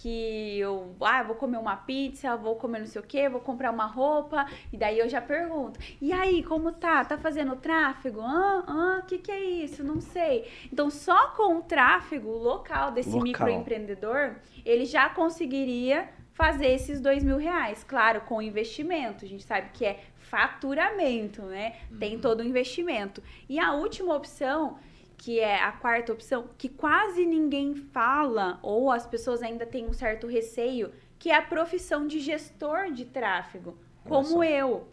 que eu, ah, eu vou comer uma pizza, vou comer não sei o quê, vou comprar uma roupa, e daí eu já pergunto, e aí, como tá? Tá fazendo tráfego? Ah, ah, o que que é isso? Não sei. Então, só com o tráfego local desse Local. microempreendedor, ele já conseguiria fazer esses dois mil reais. Claro, com investimento. A gente sabe que é faturamento, né? Tem todo o investimento. E a última opção que é a quarta opção, que quase ninguém fala, ou as pessoas ainda têm um certo receio, que é a profissão de gestor de tráfego, como só. eu.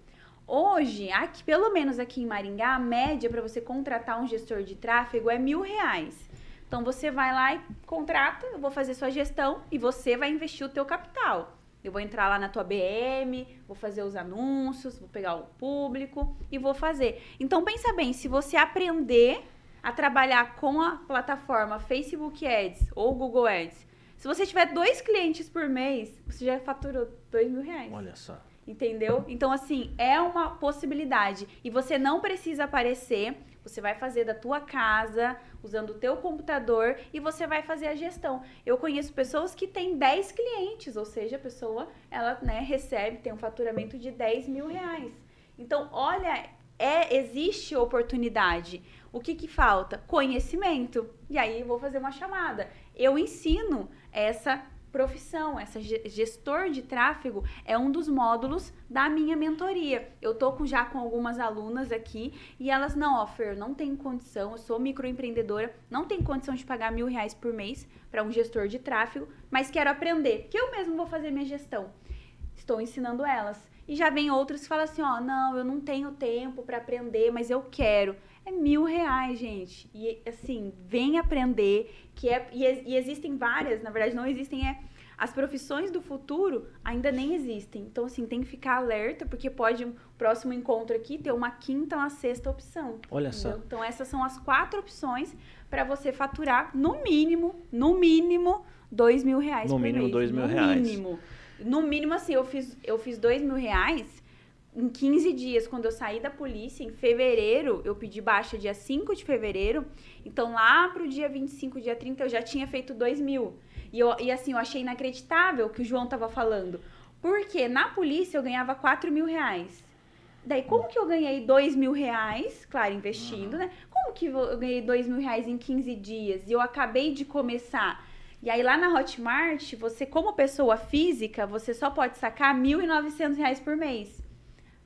Hoje, aqui, pelo menos aqui em Maringá, a média para você contratar um gestor de tráfego é mil reais. Então você vai lá e contrata, eu vou fazer sua gestão e você vai investir o teu capital. Eu vou entrar lá na tua BM, vou fazer os anúncios, vou pegar o público e vou fazer. Então pensa bem, se você aprender a trabalhar com a plataforma Facebook Ads ou Google Ads, se você tiver dois clientes por mês, você já faturou dois mil reais. Olha só. Entendeu? Então, assim, é uma possibilidade. E você não precisa aparecer. Você vai fazer da tua casa, usando o teu computador, e você vai fazer a gestão. Eu conheço pessoas que têm 10 clientes, ou seja, a pessoa, ela, né, recebe, tem um faturamento de 10 mil reais. Então, olha, é, existe oportunidade. O que que falta? Conhecimento. E aí, vou fazer uma chamada. Eu ensino essa profissão, essa ge- gestor de tráfego é um dos módulos da minha mentoria. Eu tô com, já com algumas alunas aqui e elas não, Fer, não tem condição, eu sou microempreendedora, não tem condição de pagar mil reais por mês para um gestor de tráfego, mas quero aprender, que eu mesmo vou fazer minha gestão. Estou ensinando elas. E já vem outros que falam assim, ó, não, eu não tenho tempo para aprender, mas eu quero. É mil reais, gente. E assim, vem aprender, que é. E, e existem várias, na verdade, não existem, é. As profissões do futuro ainda nem existem. Então, assim, tem que ficar alerta, porque pode um próximo encontro aqui ter uma quinta, uma sexta opção. Olha só. entendeu? Então, essas são as quatro opções para você faturar, no mínimo, no mínimo, dois mil reais No por mínimo, mês. dois mil no reais. Mínimo. No mínimo, assim, eu fiz, eu fiz dois mil reais em 15 dias, quando eu saí da polícia, em fevereiro, eu pedi baixa dia 5 de fevereiro. Então, lá pro dia 25, dia 30, eu já tinha feito 2 mil. E, eu, e assim, eu achei inacreditável o que o João tava falando. Porque na polícia eu ganhava 4 mil reais. Daí, como que eu ganhei 2 mil reais? Claro, investindo, né? Como que eu ganhei 2 mil reais em 15 dias? E eu acabei de começar. E aí, lá na Hotmart, você, como pessoa física, você só pode sacar R$ 1.900 por mês.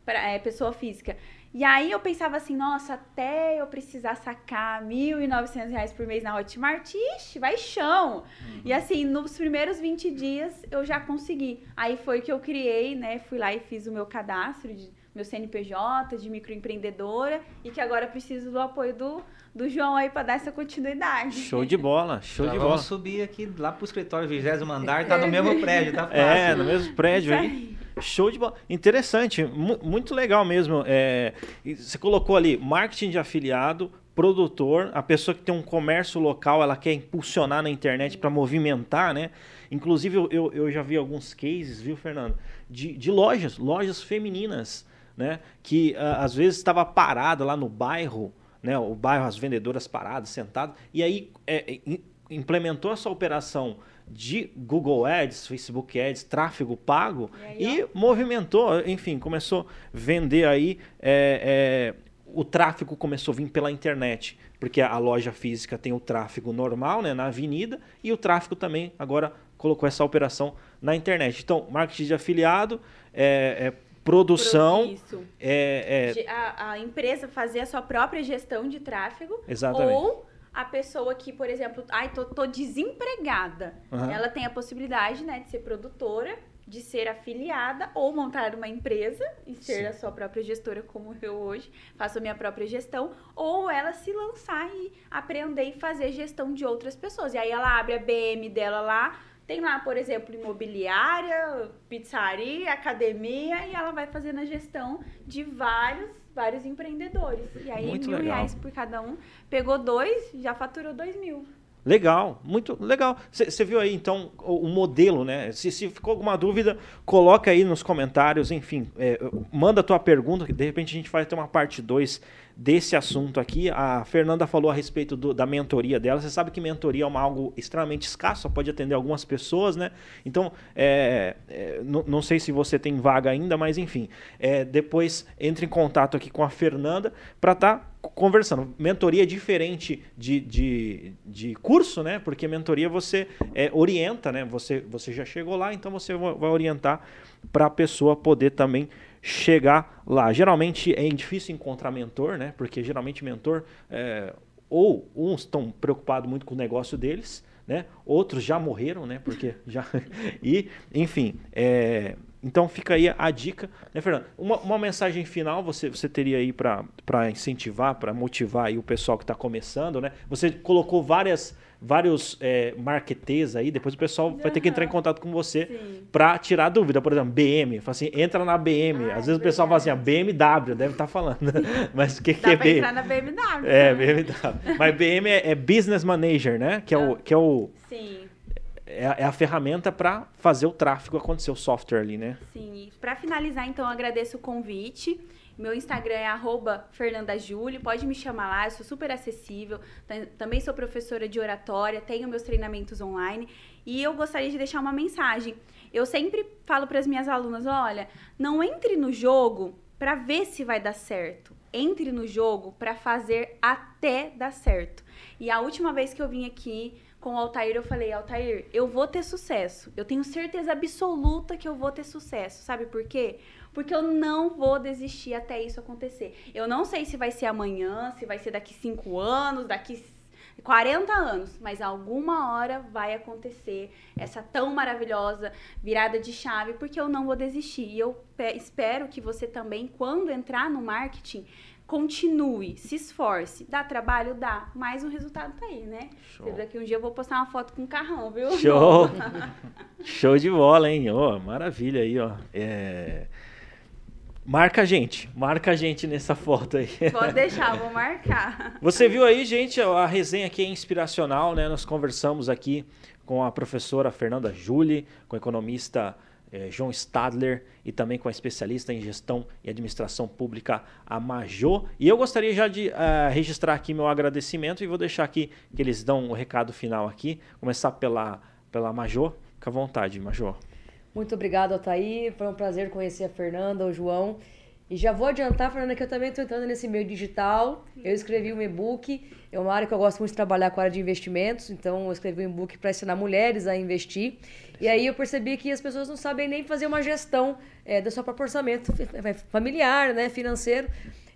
Pra, é, pessoa física. E aí eu pensava assim, nossa, até eu precisar sacar R$ 1.900 por mês na Hotmart, ixi, vai chão. Uhum. E assim, nos primeiros 20 dias eu já consegui. Aí foi que eu criei, né? Fui lá e fiz o meu cadastro de meu CNPJ de microempreendedora e que agora preciso do apoio do, do João aí para dar essa continuidade. Show de bola, show Já de vamos bola. subir aqui lá pro escritório, 20 andar, tá no mesmo prédio, tá fácil. É, no mesmo prédio aí. Show de bola. Interessante, mu muito legal mesmo. É, você colocou ali marketing de afiliado, produtor, a pessoa que tem um comércio local, ela quer impulsionar na internet para movimentar, né? Inclusive, eu, eu, eu, já vi alguns cases, viu, Fernando? De, de lojas, lojas femininas, né? Que uh, às vezes estava parada lá no bairro, né? O bairro, as vendedoras paradas, sentadas, e aí é, implementou essa operação de Google Ads, Facebook Ads, tráfego pago e, aí, e movimentou, enfim, começou a vender aí. É, é, o tráfego começou a vir pela internet, porque a loja física tem o tráfego normal, né, na avenida, e o tráfego também agora colocou essa operação na internet. Então, marketing de afiliado, é, é produção. É, é... A, a, empresa fazer a sua própria gestão de tráfego. Exatamente. Ou a pessoa que, por exemplo, ai, tô, tô desempregada. Uhum. Ela tem a possibilidade, né, de ser produtora, de ser afiliada ou montar uma empresa e ser Sim. a sua própria gestora, como eu hoje faço a minha própria gestão, ou ela se lançar e aprender e fazer gestão de outras pessoas. E aí ela abre a BM dela lá, tem lá, por exemplo, imobiliária, pizzaria, academia, e ela vai fazendo a gestão de vários, vários empreendedores. E aí, Muito mil legal. reais por cada um. Pegou dois, já faturou dois mil. Legal, muito legal. Você viu aí então o, o modelo, né? Se, se, ficou alguma dúvida, coloca aí nos comentários, enfim, é, manda a tua pergunta, que de repente a gente vai ter uma parte 2 desse assunto aqui. A Fernanda falou a respeito do, da mentoria dela. Você sabe que mentoria é uma, algo extremamente escasso, pode atender algumas pessoas, né? Então, é, é, não sei se você tem vaga ainda, mas enfim, é, depois entre em contato aqui com a Fernanda para estar tá conversando. Mentoria é diferente de, de, de curso, né? Porque mentoria você é, orienta, né? Você, você já chegou lá, então você vai orientar para a pessoa poder também chegar lá. Geralmente é difícil encontrar mentor, né? Porque geralmente mentor é, ou uns estão preocupados muito com o negócio deles, né? Outros já morreram, né? Porque já [LAUGHS] e enfim, é, então fica aí a dica, né, Fernando? Uma, uma mensagem final você, você teria aí para incentivar, para motivar aí o pessoal que está começando, né? Você colocou várias vários é, marketês aí, depois o pessoal uhum. vai ter que entrar em contato com você para tirar dúvida. Por exemplo, BM, fala assim, entra na BM. Ah, Às vezes o pessoal fala assim, a BMW, deve estar tá falando. [LAUGHS] Mas o que, que é BM? entrar na BMW. É, BMW. Mas BM é, é, Business Manager, né? Que é o... Que é o Sim. É, é a ferramenta para fazer o tráfego acontecer, o software ali, né? Sim. Para finalizar, então, agradeço o convite. Meu Instagram é @fernandajulio. Pode me chamar lá, eu sou super acessível. Também sou professora de oratória, tenho meus treinamentos online e eu gostaria de deixar uma mensagem. Eu sempre falo para as minhas alunas, olha, não entre no jogo para ver se vai dar certo. Entre no jogo para fazer até dar certo. E a última vez que eu vim aqui com o Altair, eu falei, Altair, eu vou ter sucesso. Eu tenho certeza absoluta que eu vou ter sucesso. Sabe por quê? Porque eu não vou desistir até isso acontecer. Eu não sei se vai ser amanhã, se vai ser daqui 5 anos, daqui 40 anos, mas alguma hora vai acontecer essa tão maravilhosa virada de chave, porque eu não vou desistir. E eu espero que você também, quando entrar no marketing, continue, se esforce. Dá trabalho? Dá, mas o resultado tá aí, né? Show. Daqui um dia eu vou postar uma foto com um carrão, viu? Show! [LAUGHS] Show de bola, hein? Oh, maravilha aí, ó. É... Marca a gente, marca a gente nessa foto aí. [LAUGHS] Pode deixar, vou marcar. Você viu aí, gente, a resenha aqui é inspiracional, né? Nós conversamos aqui com a professora Fernanda Júli, com o economista é, João Stadler e também com a especialista em gestão e administração pública, a Majô. E eu gostaria já de uh, registrar aqui meu agradecimento e vou deixar aqui que eles dão o um recado final aqui. Começar pela, pela Majô. Fica à vontade, Majô. Muito obrigado, Altair. Foi um prazer conhecer a Fernanda, o João. E já vou adiantar, Fernanda, que eu também estou entrando nesse meio digital. Eu escrevi um e-book, é uma área que eu gosto muito de trabalhar com a área de investimentos, então eu escrevi um e-book para ensinar mulheres a investir. E aí eu percebi que as pessoas não sabem nem fazer uma gestão é, do seu próprio orçamento familiar, né, financeiro.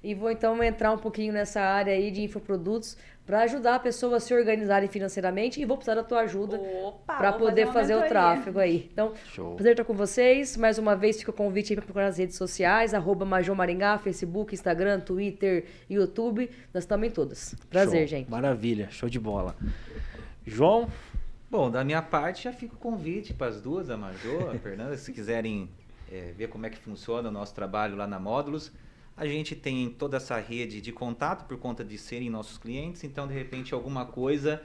E vou então entrar um pouquinho nessa área aí de infoprodutos para ajudar a pessoa a se organizarem financeiramente e vou precisar da tua ajuda para poder fazer, fazer o tráfego aí. Então, Show. prazer estar com vocês. Mais uma vez fica o convite aí para procurar nas redes sociais, arroba Major Maringá, Facebook, Instagram, Twitter, YouTube. Nós estamos em todas. Prazer, Show. gente. Maravilha, show de bola. João? Bom, da minha parte já fica o convite para as duas, a Major, a Fernanda, se quiserem é, ver como é que funciona o nosso trabalho lá na Módulos. A gente tem toda essa rede de contato por conta de serem nossos clientes, então de repente alguma coisa,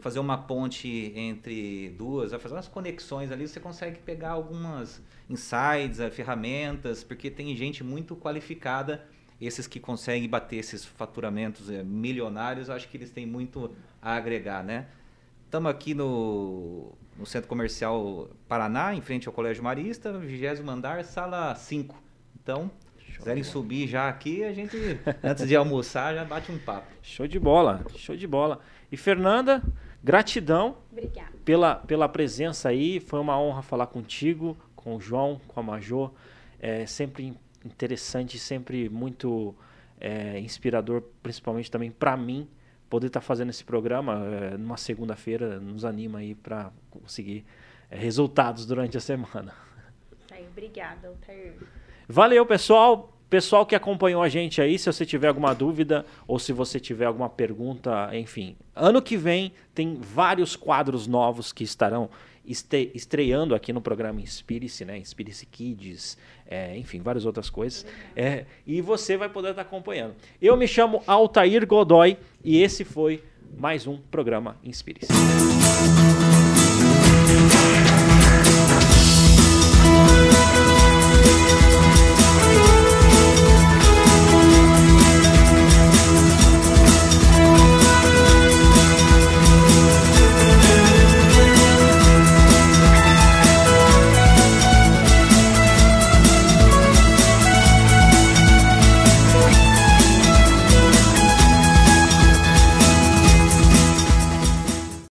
fazer uma ponte entre duas, fazer umas conexões ali, você consegue pegar algumas insights, eh, ferramentas, porque tem gente muito qualificada, esses que conseguem bater esses faturamentos é, milionários, acho que eles têm muito a agregar, né? Estamos aqui no, no Centro Comercial Paraná, em frente ao Colégio Marista, 20 andar, sala 5. Então, quiserem subir já aqui, a gente, antes de almoçar, já bate um papo. Show de bola, show de bola. E Fernanda, gratidão Obrigada. Pela, pela presença aí. Foi uma honra falar contigo, com o João, com a Major. É sempre interessante, sempre muito é, inspirador, principalmente também para mim, poder estar tá fazendo esse programa é, numa segunda-feira. Nos anima aí para conseguir é, resultados durante a semana. Aí, obrigada, Altair. Valeu, pessoal. Pessoal que acompanhou a gente aí, se você tiver alguma dúvida ou se você tiver alguma pergunta, enfim. Ano que vem tem vários quadros novos que estarão este estreando aqui no programa Inspire-se, né? Inspire-se Kids, é, enfim, várias outras coisas. É, e você vai poder estar acompanhando. Eu me chamo Altair Godoy e esse foi mais um programa Inspire-se.